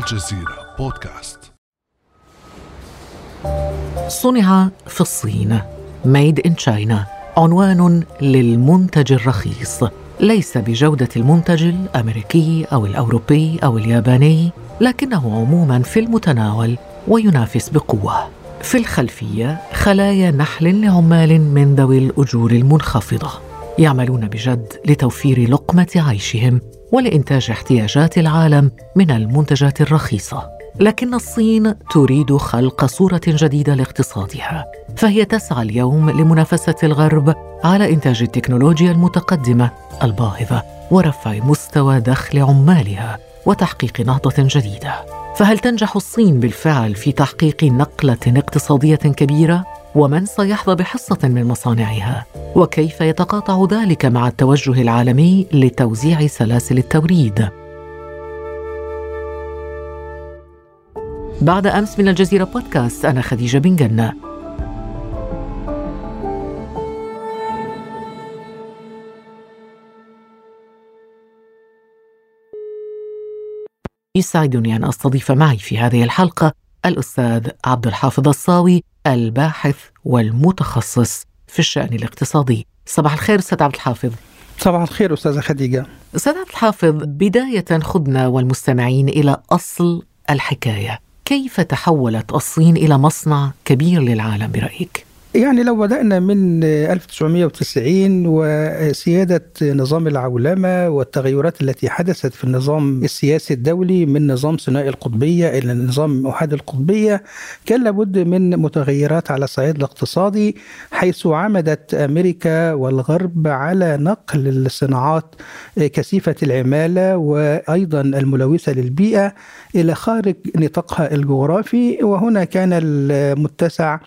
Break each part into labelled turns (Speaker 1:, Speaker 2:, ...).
Speaker 1: الجزيرة بودكاست.
Speaker 2: صنع في الصين ميد ان تشاينا عنوان للمنتج الرخيص. ليس بجودة المنتج الأمريكي أو الأوروبي أو الياباني لكنه عموما في المتناول وينافس بقوة. في الخلفية خلايا نحل لعمال من ذوي الأجور المنخفضة يعملون بجد لتوفير لقمة عيشهم. ولإنتاج احتياجات العالم من المنتجات الرخيصة لكن الصين تريد خلق صورة جديدة لاقتصادها فهي تسعى اليوم لمنافسة الغرب على إنتاج التكنولوجيا المتقدمة الباهظة ورفع مستوى دخل عمالها وتحقيق نهضة جديدة فهل تنجح الصين بالفعل في تحقيق نقلة اقتصادية كبيرة؟ ومن سيحظى بحصة من مصانعها؟ وكيف يتقاطع ذلك مع التوجه العالمي لتوزيع سلاسل التوريد؟ بعد أمس من الجزيرة بودكاست أنا خديجة بن جنة يسعدني أن أستضيف معي في هذه الحلقة الأستاذ عبد الحافظ الصاوي الباحث والمتخصص في الشأن الاقتصادي. صباح الخير أستاذ عبد الحافظ.
Speaker 3: صباح الخير أستاذة خديجة.
Speaker 2: أستاذ عبد الحافظ بداية خذنا والمستمعين إلى أصل الحكاية. كيف تحولت الصين إلى مصنع كبير للعالم برأيك؟
Speaker 3: يعني لو بدأنا من 1990 وسيادة نظام العولمة والتغيرات التي حدثت في النظام السياسي الدولي من نظام ثنائي القطبية إلى نظام أحاد القطبية كان لابد من متغيرات على الصعيد الاقتصادي حيث عمدت أمريكا والغرب على نقل الصناعات كثيفة العمالة وأيضا الملوثة للبيئة إلى خارج نطاقها الجغرافي وهنا كان المتسع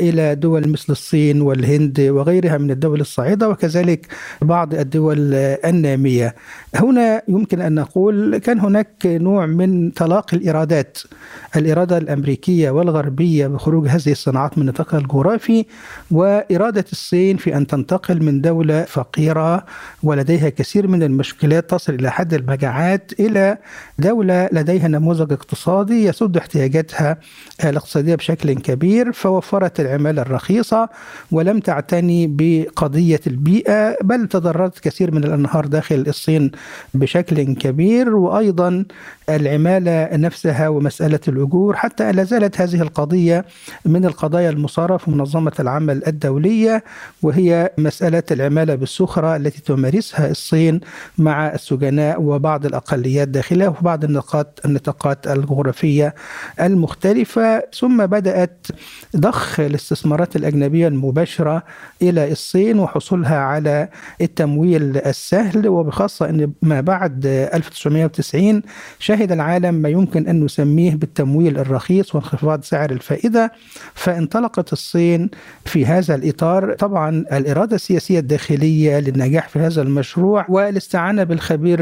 Speaker 3: إلى دول مثل الصين والهند وغيرها من الدول الصاعدة وكذلك بعض الدول النامية. هنا يمكن أن نقول كان هناك نوع من تلاقي الإرادات الإرادة الأمريكية والغربية بخروج هذه الصناعات من نطاقها الجغرافي وإرادة الصين في أن تنتقل من دولة فقيرة ولديها كثير من المشكلات تصل إلى حد المجاعات إلى دولة لديها نموذج اقتصادي يسد احتياجاتها الاقتصادية بشكل كبير فوفرت العمالة الرخيصة ولم تعتني بقضية البيئة بل تضررت كثير من الأنهار داخل الصين بشكل كبير. وأيضا العمالة نفسها ومسألة الأجور حتى لا زالت هذه القضية من القضايا المصارة في منظمة العمل الدولية وهي مسألة العمالة بالسخرة التي تمارسها الصين مع السجناء وبعض الأقليات داخلها وفي بعض النقاط النطاقات الجغرافية المختلفة. ثم بدأت ضخ الاستثمارات الأجنبية المباشرة إلى الصين وحصولها على التمويل السهل وبخاصة أن ما بعد 1990 شهد العالم ما يمكن أن نسميه بالتمويل الرخيص وانخفاض سعر الفائدة. فانطلقت الصين في هذا الإطار. طبعا الإرادة السياسية الداخلية للنجاح في هذا المشروع والاستعانة بالخبير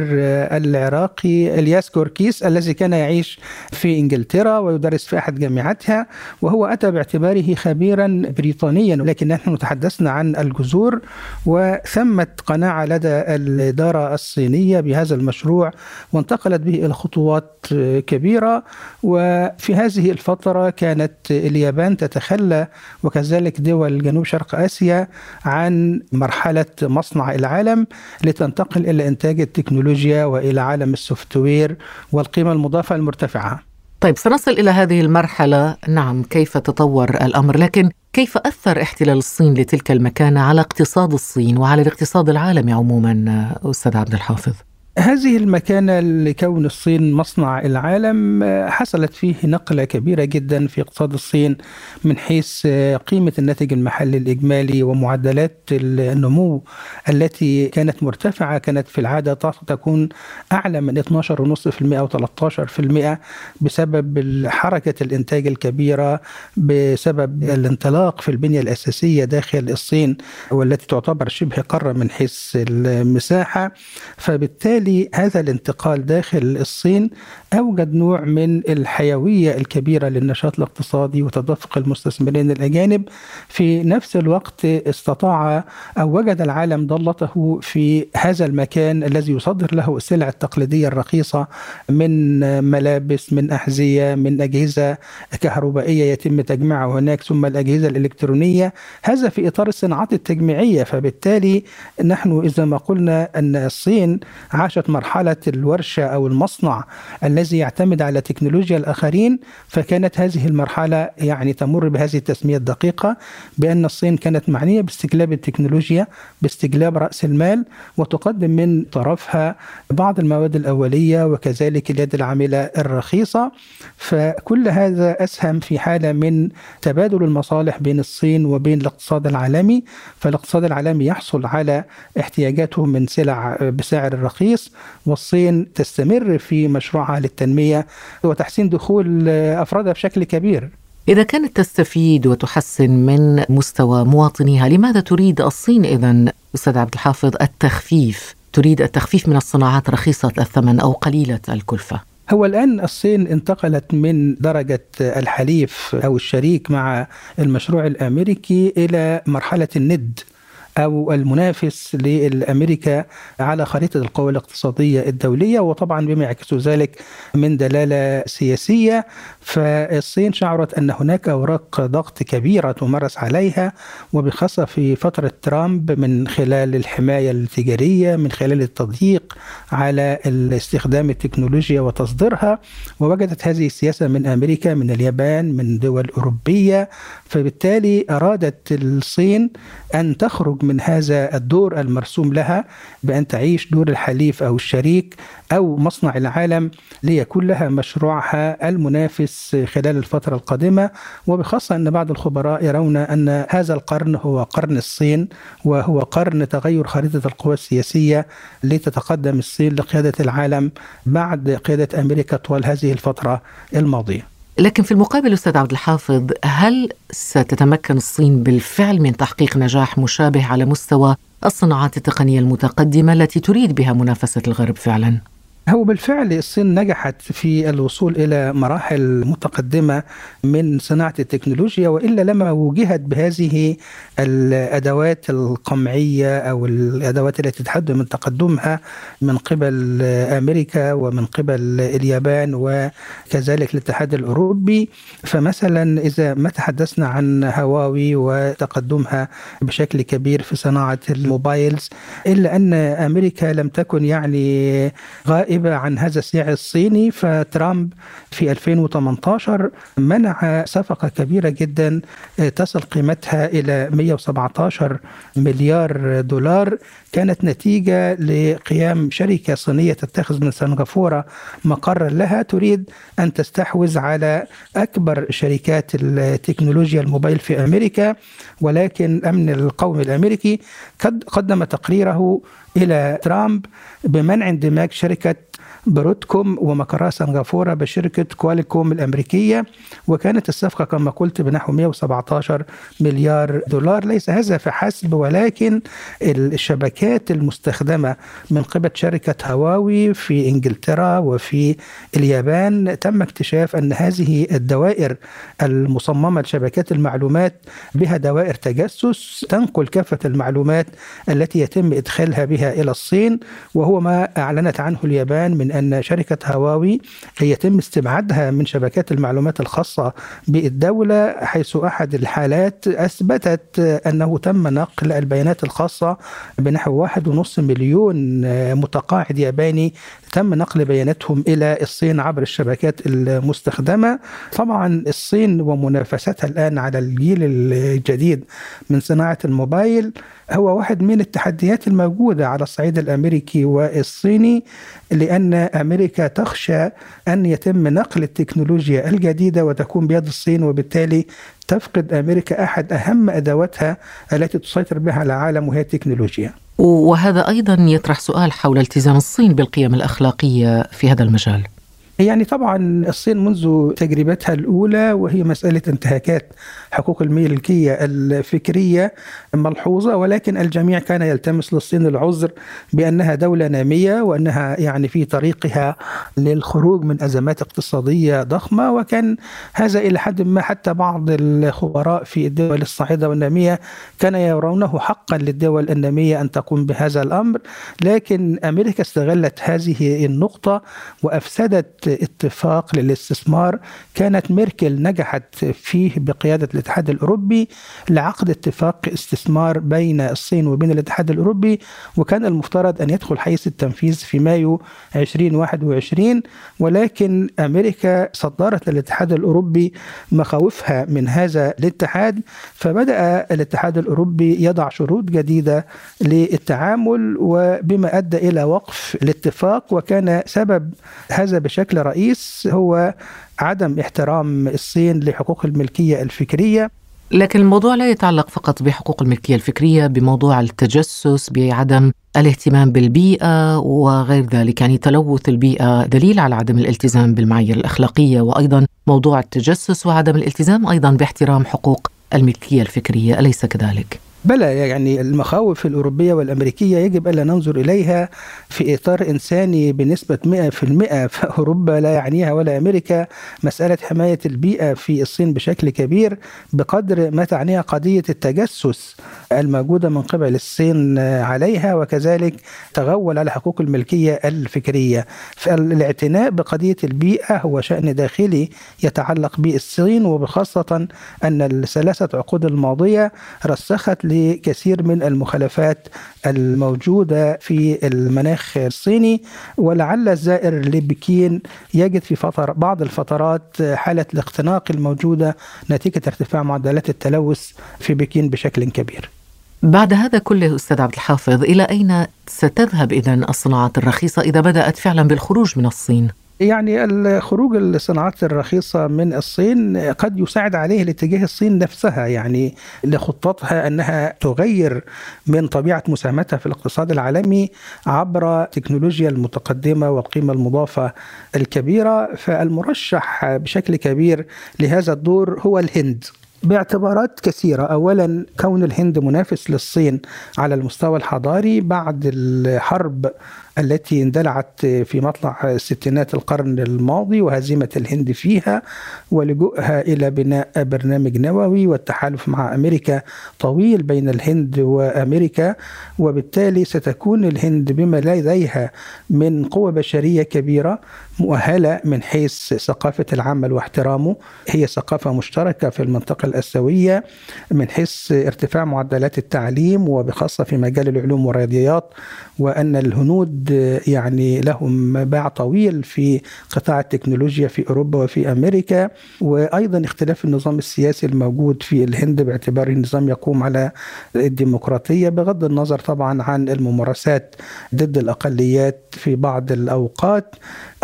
Speaker 3: العراقي إلياس كوركيس الذي كان يعيش في إنجلترا ويدرس في أحد جامعاتها وهو أتى باعتباره خبيرا بريطانيا لكن نحن تحدثنا عن الجذور وثمت قناعة لدى الإدارة الصينية بهذا المشروع وانتقلت به إلى خطوات كبيرة. وفي هذه الفترة كانت اليابان تتخلى وكذلك دول جنوب شرق آسيا عن مرحلة مصنع العالم لتنتقل إلى إنتاج التكنولوجيا وإلى عالم السوفت وير والقيمة المضافة المرتفعة.
Speaker 2: طيب سنصل إلى هذه المرحلة. نعم كيف تطور الأمر؟ لكن كيف أثر احتلال الصين لتلك المكانة على اقتصاد الصين وعلى الاقتصاد العالمي عموما أستاذ عبد الحافظ؟
Speaker 3: هذه المكانة لكون الصين مصنع العالم حصلت فيه نقلة كبيرة جدا في اقتصاد الصين من حيث قيمة الناتج المحلي الإجمالي ومعدلات النمو التي كانت مرتفعة كانت في العادة تكون أعلى من 12.5% أو 13% بسبب حركة الإنتاج الكبيرة بسبب الانطلاق في البنية الأساسية داخل الصين والتي تعتبر شبه قارة من حيث المساحة. فبالتالي فبالتالي هذا الانتقال داخل الصين أوجد نوع من الحيوية الكبيرة للنشاط الاقتصادي وتدفق المستثمرين الأجانب. في نفس الوقت استطاع أو وجد العالم ضلته في هذا المكان الذي يصدر له السلع التقليدية الرخيصة من ملابس من أحذية من أجهزة كهربائية يتم تجميعها هناك ثم الأجهزة الإلكترونية. هذا في إطار الصناعات التجميعية فبالتالي نحن إذا ما قلنا أن الصين عاشت مرحلة الورشة أو المصنع الذي يعتمد على تكنولوجيا الآخرين فكانت هذه المرحلة يعني تمر بهذه التسمية الدقيقة بأن الصين كانت معنية باستجلاب التكنولوجيا باستجلاب رأس المال وتقدم من طرفها بعض المواد الأولية وكذلك اليد العاملة الرخيصة. فكل هذا أسهم في حالة من تبادل المصالح بين الصين وبين الاقتصاد العالمي فالاقتصاد العالمي يحصل على احتياجاته من سلع بسعر رخيص. والصين تستمر في مشروعها للتنمية وتحسين دخول أفرادها بشكل كبير.
Speaker 2: إذا كانت تستفيد وتحسن من مستوى مواطنيها لماذا تريد الصين إذا أستاذ عبد الحافظ التخفيف؟ تريد التخفيف من الصناعات رخيصة الثمن أو قليلة الكلفة؟
Speaker 3: هو الآن الصين انتقلت من درجة الحليف أو الشريك مع المشروع الأمريكي إلى مرحلة الند. أو المنافس لأمريكا على خريطة القوى الاقتصادية الدولية وطبعا بما يعكس ذلك من دلالة سياسية فالصين شعرت أن هناك أوراق ضغط كبيرة تمارس عليها وبخاصة في فترة ترامب من خلال الحماية التجارية من خلال التضييق على استخدام التكنولوجيا وتصديرها ووجدت هذه السياسة من أمريكا من اليابان من دول أوروبية فبالتالي أرادت الصين أن تخرج من هذا الدور المرسوم لها بأن تعيش دور الحليف أو الشريك أو مصنع العالم ليكون لها مشروعها المنافس خلال الفترة القادمة. وبخاصة أن بعض الخبراء يرون أن هذا القرن هو قرن الصين وهو قرن تغير خريطة القوى السياسية لتتقدم الصين لقيادة العالم بعد قيادة أمريكا طوال هذه الفترة الماضية.
Speaker 2: لكن في المقابل أستاذ عبد الحافظ هل ستتمكن الصين بالفعل من تحقيق نجاح مشابه على مستوى الصناعات التقنية المتقدمة التي تريد بها منافسة الغرب فعلا؟
Speaker 3: هو بالفعل الصين نجحت في الوصول إلى مراحل متقدمة من صناعة التكنولوجيا وإلا لما وجهت بهذه الأدوات القمعية أو الأدوات التي تحد من تقدمها من قبل أمريكا ومن قبل اليابان وكذلك الاتحاد الأوروبي فمثلا إذا ما تحدثنا عن هواوي وتقدمها بشكل كبير في صناعة الموبايلز إلا أن أمريكا لم تكن يعني غائبة غائبة عن هذا السعر الصيني فترامب في 2018 منع صفقة كبيرة جدا تصل قيمتها إلى 117 مليار دولار. كانت نتيجة لقيام شركة صينية تتخذ من سنغافورة مقرا لها تريد أن تستحوذ على أكبر شركات التكنولوجيا الموبايل في أمريكا ولكن الأمن القومي الأمريكي قدم تقريره إلى ترامب بمنع اندماج شركة برودكوم ومقرها سنغافورة بشركة كوالكوم الأمريكية وكانت الصفقة كما قلت بنحو 117 مليار دولار. ليس هذا فحسب ولكن الشبكات المستخدمة من قبل شركة هواوي في إنجلترا وفي اليابان تم اكتشاف أن هذه الدوائر المصممة لشبكات المعلومات بها دوائر تجسس تنقل كافة المعلومات التي يتم إدخالها بها إلى الصين وهو ما أعلنت عنه اليابان من أن شركة هواوي يتم استبعادها من شبكات المعلومات الخاصة بالدولة حيث أحد الحالات أثبتت أنه تم نقل البيانات الخاصة بنحو واحد ونص مليون متقاعد ياباني تم نقل بياناتهم إلى الصين عبر الشبكات المستخدمة. طبعا الصين ومنافستها الآن على الجيل الجديد من صناعة الموبايل. هو واحد من التحديات الموجودة على الصعيد الأمريكي والصيني لأن أمريكا تخشى أن يتم نقل التكنولوجيا الجديدة وتكون بيد الصين وبالتالي تفقد أمريكا أحد أهم أدواتها التي تسيطر بها على العالم وهي التكنولوجيا.
Speaker 2: وهذا أيضا يطرح سؤال حول التزام الصين بالقيم الأخلاقية في هذا المجال.
Speaker 3: يعني طبعا الصين منذ تجربتها الأولى وهي مسألة انتهاكات حقوق الملكية الفكرية ملحوظة ولكن الجميع كان يلتمس للصين العذر بأنها دولة نامية وأنها يعني في طريقها للخروج من أزمات اقتصادية ضخمة. وكان هذا إلى حد ما حتى بعض الخبراء في الدول الصاعدة والنامية كان يرونه حقا للدول النامية أن تقوم بهذا الأمر لكن أمريكا استغلت هذه النقطة وأفسدت اتفاق للاستثمار. كانت ميركل نجحت فيه بقيادة الاتحاد الأوروبي لعقد اتفاق استثمار بين الصين وبين الاتحاد الأوروبي وكان المفترض أن يدخل حيز التنفيذ في مايو 2021 ولكن أمريكا صدرت للاتحاد الأوروبي مخاوفها من هذا الاتحاد فبدأ الاتحاد الأوروبي يضع شروط جديدة للتعامل وبما أدى إلى وقف الاتفاق وكان سبب هذا بشكل رئيس هو عدم احترام الصين لحقوق الملكية الفكرية
Speaker 2: لكن الموضوع لا يتعلق فقط بحقوق الملكية الفكرية بموضوع التجسس بعدم الاهتمام بالبيئة وغير ذلك يعني تلوث البيئة دليل على عدم الالتزام بالمعايير الأخلاقية وأيضا موضوع التجسس وعدم الالتزام أيضا باحترام حقوق الملكية الفكرية أليس كذلك؟
Speaker 3: بلى يعني المخاوف الأوروبية والأمريكية يجب ألا ننظر إليها في إطار إنساني بنسبة 100% فأوروبا لا يعنيها ولا أمريكا. مسألة حماية البيئة في الصين بشكل كبير بقدر ما تعنيها قضية التجسس الموجودة من قبل الصين عليها وكذلك تغول على حقوق الملكية الفكرية. فالاعتناء بقضية البيئة هو شأن داخلي يتعلق بالصين وبخاصة أن الثلاثة عقود الماضية رسخت لكثير من المخالفات الموجودة في المناخ الصيني ولعل الزائر لبكين يجد في فترة بعض الفترات حالة الاختناق الموجودة نتيجة ارتفاع معدلات التلوث في بكين بشكل كبير
Speaker 2: بعد هذا كله أستاذ عبد الحافظ إلى أين ستذهب اذا الصناعات الرخيصة إذا بدأت فعلا بالخروج من الصين؟
Speaker 3: يعني الخروج الصناعات الرخيصة من الصين قد يساعد عليه لاتجاه الصين نفسها يعني لخطتها أنها تغير من طبيعة مساهمتها في الاقتصاد العالمي عبر التكنولوجيا المتقدمة والقيمة المضافة الكبيرة. فالمرشح بشكل كبير لهذا الدور هو الهند. باعتبارات كثيرة أولا كون الهند منافس للصين على المستوى الحضاري بعد الحرب التي اندلعت في مطلع ستينات القرن الماضي وهزيمة الهند فيها ولجوءها إلى بناء برنامج نووي والتحالف مع أمريكا طويل بين الهند وأمريكا وبالتالي ستكون الهند بما لديها من قوة بشرية كبيرة مؤهلة من حيث ثقافة العمل واحترامه. هي ثقافة مشتركة في المنطقة الآسيوية من حيث ارتفاع معدلات التعليم وبخاصة في مجال العلوم والرياضيات وأن الهنود يعني لهم باع طويل في قطاع التكنولوجيا في أوروبا وفي أمريكا وأيضا اختلاف النظام السياسي الموجود في الهند باعتباره نظام يقوم على الديمقراطية بغض النظر طبعا عن الممارسات ضد الأقليات في بعض الأوقات.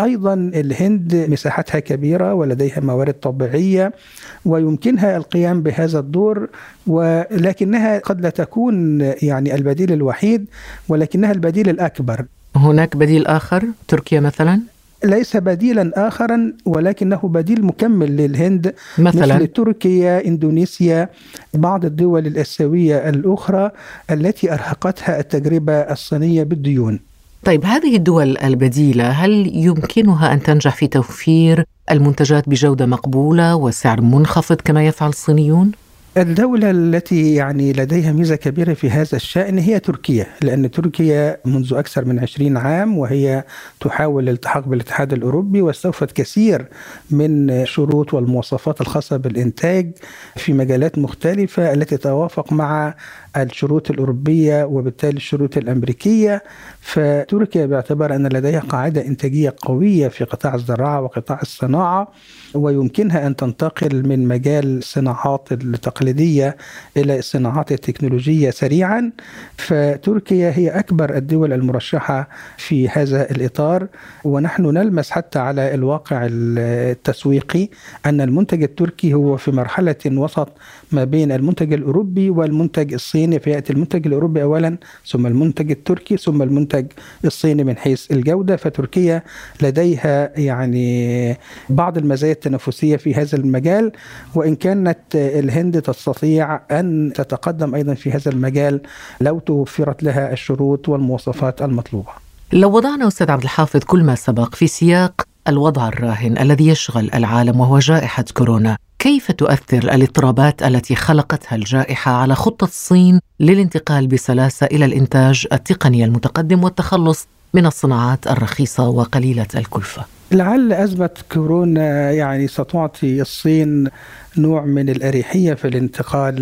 Speaker 3: أيضا الهند مساحتها كبيرة ولديها موارد طبيعية ويمكنها القيام بهذا الدور ولكنها قد لا تكون يعني البديل الوحيد ولكنها البديل الأكبر.
Speaker 2: هناك بديل آخر؟ تركيا مثلا؟
Speaker 3: ليس بديلا آخرا ولكنه بديل مكمل للهند
Speaker 2: مثلا؟
Speaker 3: مثل تركيا إندونيسيا بعض الدول الآسيوية الأخرى التي أرهقتها التجربة الصينية بالديون.
Speaker 2: طيب هذه الدول البديلة هل يمكنها أن تنجح في توفير المنتجات بجودة مقبولة وسعر منخفض كما يفعل الصينيون؟
Speaker 3: الدولة التي يعني لديها ميزة كبيرة في هذا الشأن هي تركيا لأن تركيا منذ أكثر من عشرين عام وهي تحاول الالتحاق بالاتحاد الأوروبي واستوفت كثير من الشروط والمواصفات الخاصة بالإنتاج في مجالات مختلفة التي تتوافق مع الشروط الأوروبية وبالتالي الشروط الأمريكية. فتركيا باعتبار أن لديها قاعدة إنتاجية قوية في قطاع الزراعة وقطاع الصناعة ويمكنها أن تنتقل من مجال الصناعات التقليدية إلى الصناعات التكنولوجية سريعا فتركيا هي أكبر الدول المرشحة في هذا الإطار. ونحن نلمس حتى على الواقع التسويقي أن المنتج التركي هو في مرحلة وسط ما بين المنتج الأوروبي والمنتج الصيني. فيأتي المنتج الأوروبي اولا ثم المنتج التركي ثم المنتج الصيني من حيث الجودة. فتركيا لديها يعني بعض المزايا التنافسية في هذا المجال. وإن كانت الهند تستطيع أن تتقدم أيضا في هذا المجال لو توفرت لها الشروط والمواصفات المطلوبة.
Speaker 2: لو وضعنا أستاذ عبد الحافظ كل ما سبق في سياق الوضع الراهن الذي يشغل العالم وهو جائحة كورونا، كيف تؤثر الاضطرابات التي خلقتها الجائحة على خطة الصين للانتقال بسلاسة إلى الإنتاج التقني المتقدم والتخلص من الصناعات الرخيصة وقليلة الكلفة؟
Speaker 3: لعل أزمة كورونا يعني ستعطي الصين نوع من الأريحية في الانتقال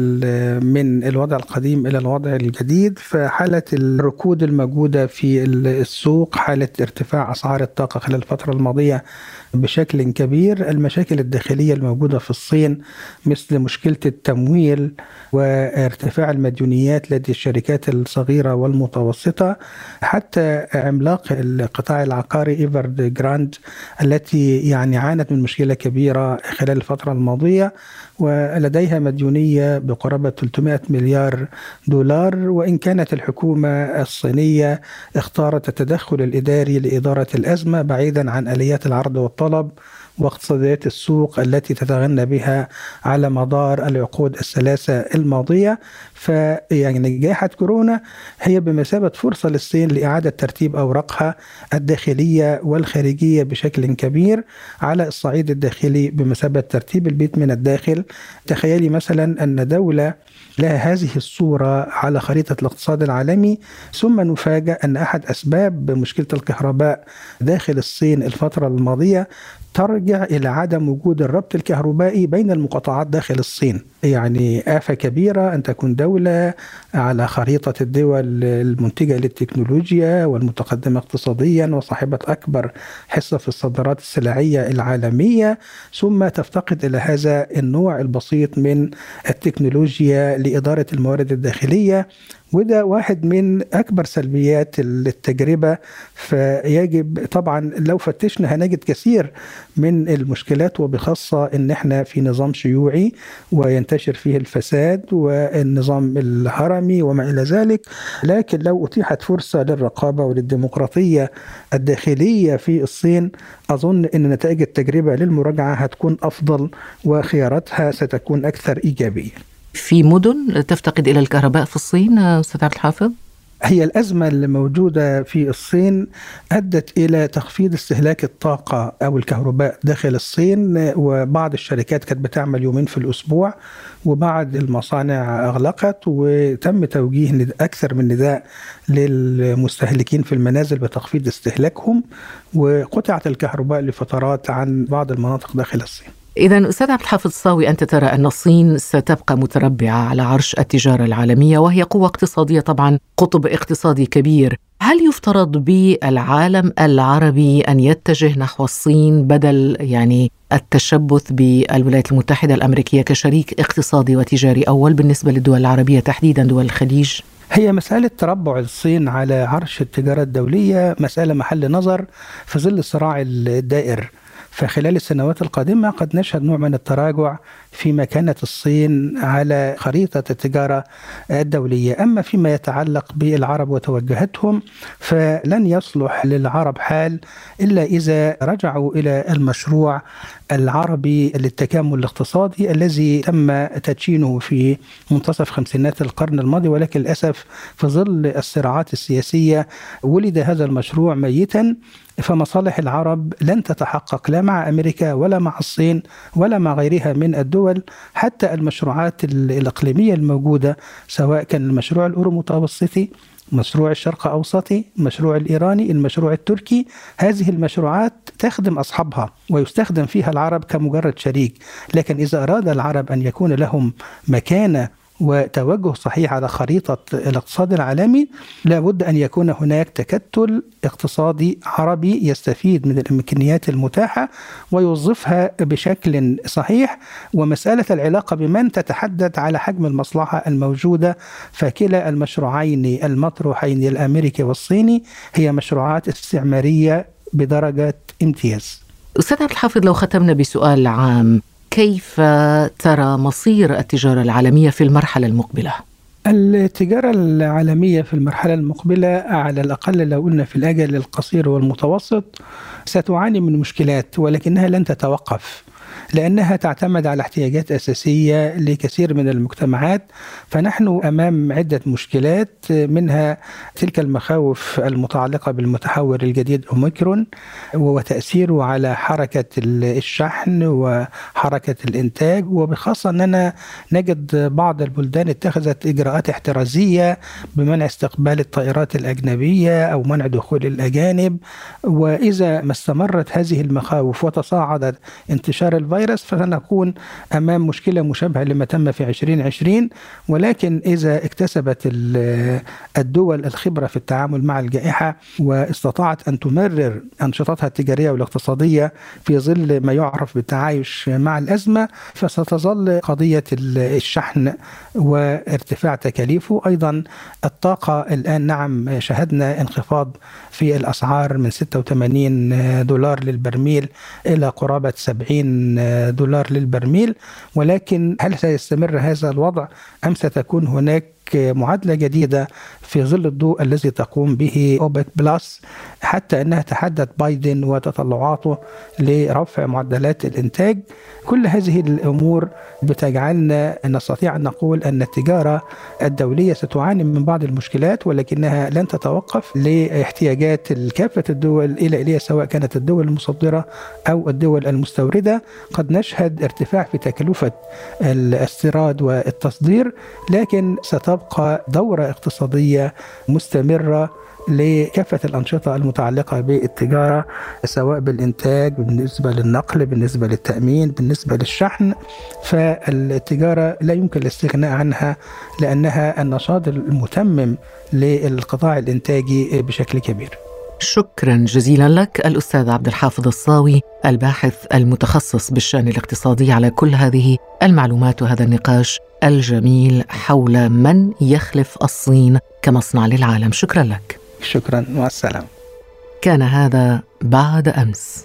Speaker 3: من الوضع القديم إلى الوضع الجديد فحالة الركود الموجودة في السوق حالة ارتفاع أسعار الطاقة خلال الفترة الماضية بشكل كبير. المشاكل الداخلية الموجودة في الصين مثل مشكلة التمويل وارتفاع المديونيات لدى الشركات الصغيرة والمتوسطة حتى عملاق القطاع العقاري إيفرد جراند التي يعني عانت من مشكلة كبيرة خلال الفترة الماضية. ولديها مديونية بقرابة 300 مليار دولار وإن كانت الحكومة الصينية اختارت التدخل الإداري لإدارة الأزمة بعيدا عن آليات العرض والطلب واقتصاديات السوق التي تتغنى بها على مدار العقود الثلاثة الماضية. فيعني جائحة كورونا هي بمثابة فرصة للصين لإعادة ترتيب أوراقها الداخلية والخارجية بشكل كبير على الصعيد الداخلي بمثابة ترتيب البيت من الداخل. تخيلي مثلا أن دولة لها هذه الصورة على خريطة الاقتصاد العالمي ثم نفاجأ أن أحد أسباب مشكلة الكهرباء داخل الصين الفترة الماضية ترجع إلى عدم وجود الربط الكهربائي بين المقاطعات داخل الصين. يعني آفة كبيرة أن تكون دولة على خريطة الدول المنتجة للتكنولوجيا والمتقدمة اقتصاديا وصاحبة أكبر حصة في الصادرات السلعية العالمية. ثم تفتقد إلى هذا النوع البسيط من التكنولوجيا لإدارة الموارد الداخلية. وده واحد من أكبر سلبيات التجربة. فيجب طبعا لو فتشنا هنجد كثير من المشكلات وبخاصة إن إحنا في نظام شيوعي وينتشر فيه الفساد والنظام الهرمي وما إلى ذلك. لكن لو أتيحت فرصة للرقابة وللديمقراطية الداخلية في الصين أظن إن نتائج التجربة للمراجعة هتكون أفضل وخياراتها ستكون أكثر إيجابية.
Speaker 2: في مدن تفتقد إلى الكهرباء في الصين أستاذ عبد الحافظ؟
Speaker 3: هي الأزمة الموجودة في الصين أدت إلى تخفيض استهلاك الطاقة أو الكهرباء داخل الصين وبعض الشركات كانت بتعمل يومين في الأسبوع وبعض المصانع أغلقت وتم توجيه أكثر من نداء للمستهلكين في المنازل بتخفيض استهلاكهم وقطعت الكهرباء لفترات عن بعض المناطق داخل الصين
Speaker 2: إذا أستاذ عبد الحافظ الصاوي أنت ترى أن الصين ستبقى متربعة على عرش التجارة العالمية وهي قوة اقتصادية طبعا قطب اقتصادي كبير هل يفترض بالعالم العربي أن يتجه نحو الصين بدل يعني التشبث بالولايات المتحدة الأمريكية كشريك اقتصادي وتجاري أول بالنسبة للدول العربية تحديدا دول الخليج؟
Speaker 3: هي مسألة تربع الصين على عرش التجارة الدولية مسألة محل نظر في ظل الصراع الدائر فخلال السنوات القادمة قد نشهد نوع من التراجع في مكانة الصين على خريطة التجارة الدولية. أما فيما يتعلق بالعرب وتوجهاتهم فلن يصلح للعرب حال إلا إذا رجعوا إلى المشروع العربي للتكامل الاقتصادي الذي تم تدشينه في منتصف خمسينات القرن الماضي. ولكن للأسف في ظل الصراعات السياسية ولد هذا المشروع ميتا فمصالح العرب لن تتحقق لا مع أمريكا ولا مع الصين ولا مع غيرها من الدول حتى المشروعات الإقليمية الموجودة سواء كان المشروع الاورو متوسطي مشروع الشرق أوسطي المشروع الإيراني المشروع التركي هذه المشروعات تخدم أصحابها ويستخدم فيها العرب كمجرد شريك. لكن إذا أراد العرب أن يكون لهم مكانة وتوجه صحيح على خريطة الاقتصاد العالمي لابد أن يكون هناك تكتل اقتصادي عربي يستفيد من الإمكانيات المتاحة ويوظفها بشكل صحيح. ومسألة العلاقة بمن تتحدث على حجم المصلحة الموجودة فكلا المشروعين المطروحين الأمريكي والصيني هي مشروعات استعمارية بدرجة امتياز.
Speaker 2: أستاذ عبد الحافظ لو ختمنا بسؤال عام كيف ترى مصير التجارة العالمية في المرحلة المقبلة؟
Speaker 3: التجارة العالمية في المرحلة المقبلة على الأقل لو قلنا في الأجل القصير والمتوسط ستعاني من مشكلات ولكنها لن تتوقف لأنها تعتمد على احتياجات أساسية لكثير من المجتمعات فنحن أمام عدة مشكلات منها تلك المخاوف المتعلقة بالمتحور الجديد أوميكرون وتأثيره على حركة الشحن وحركة الإنتاج وبخاصة أننا نجد بعض البلدان اتخذت إجراءات احترازية بمنع استقبال الطائرات الأجنبية أو منع دخول الأجانب وإذا ما استمرت هذه المخاوف وتصاعدت انتشار الفيروس فسنكون أمام مشكلة مشابهة لما تم في 2020 ولكن إذا اكتسبت الدول الخبرة في التعامل مع الجائحة واستطاعت أن تمرر أنشطتها التجارية والاقتصادية في ظل ما يعرف بالتعايش مع الأزمة فستظل قضية الشحن وارتفاع تكاليفه. أيضا الطاقة الآن نعم شهدنا انخفاض في الأسعار من 86 دولار للبرميل إلى قرابة 70 دولار للبرميل ولكن هل سيستمر هذا الوضع أم ستكون هناك معادلة جديدة في ظل الدور الذي تقوم به أوبك بلس حتى أنها تحدث بايدن وتطلعاته لرفع معدلات الإنتاج. كل هذه الأمور بتجعلنا نستطيع أن نقول أن التجارة الدولية ستعاني من بعض المشكلات ولكنها لن تتوقف لاحتياجات كافة الدول إلى إليها سواء كانت الدول المصدرة أو الدول المستوردة. قد نشهد ارتفاع في تكلفة الاستيراد والتصدير لكن ستبقى دورة اقتصادية مستمرة لكافة الأنشطة المتعلقة بالتجارة سواء بالإنتاج بالنسبة للنقل بالنسبة للتأمين بالنسبة للشحن. فالتجارة لا يمكن الاستغناء عنها لأنها النشاط المتمم للقطاع الإنتاجي بشكل كبير.
Speaker 2: شكرا جزيلا لك الأستاذ عبد الحافظ الصاوي الباحث المتخصص بالشأن الاقتصادي على كل هذه المعلومات وهذا النقاش الجميل حول من يخلف الصين كمصنع للعالم. شكرا لك.
Speaker 3: شكرا مع السلامة.
Speaker 2: كان هذا بعد أمس.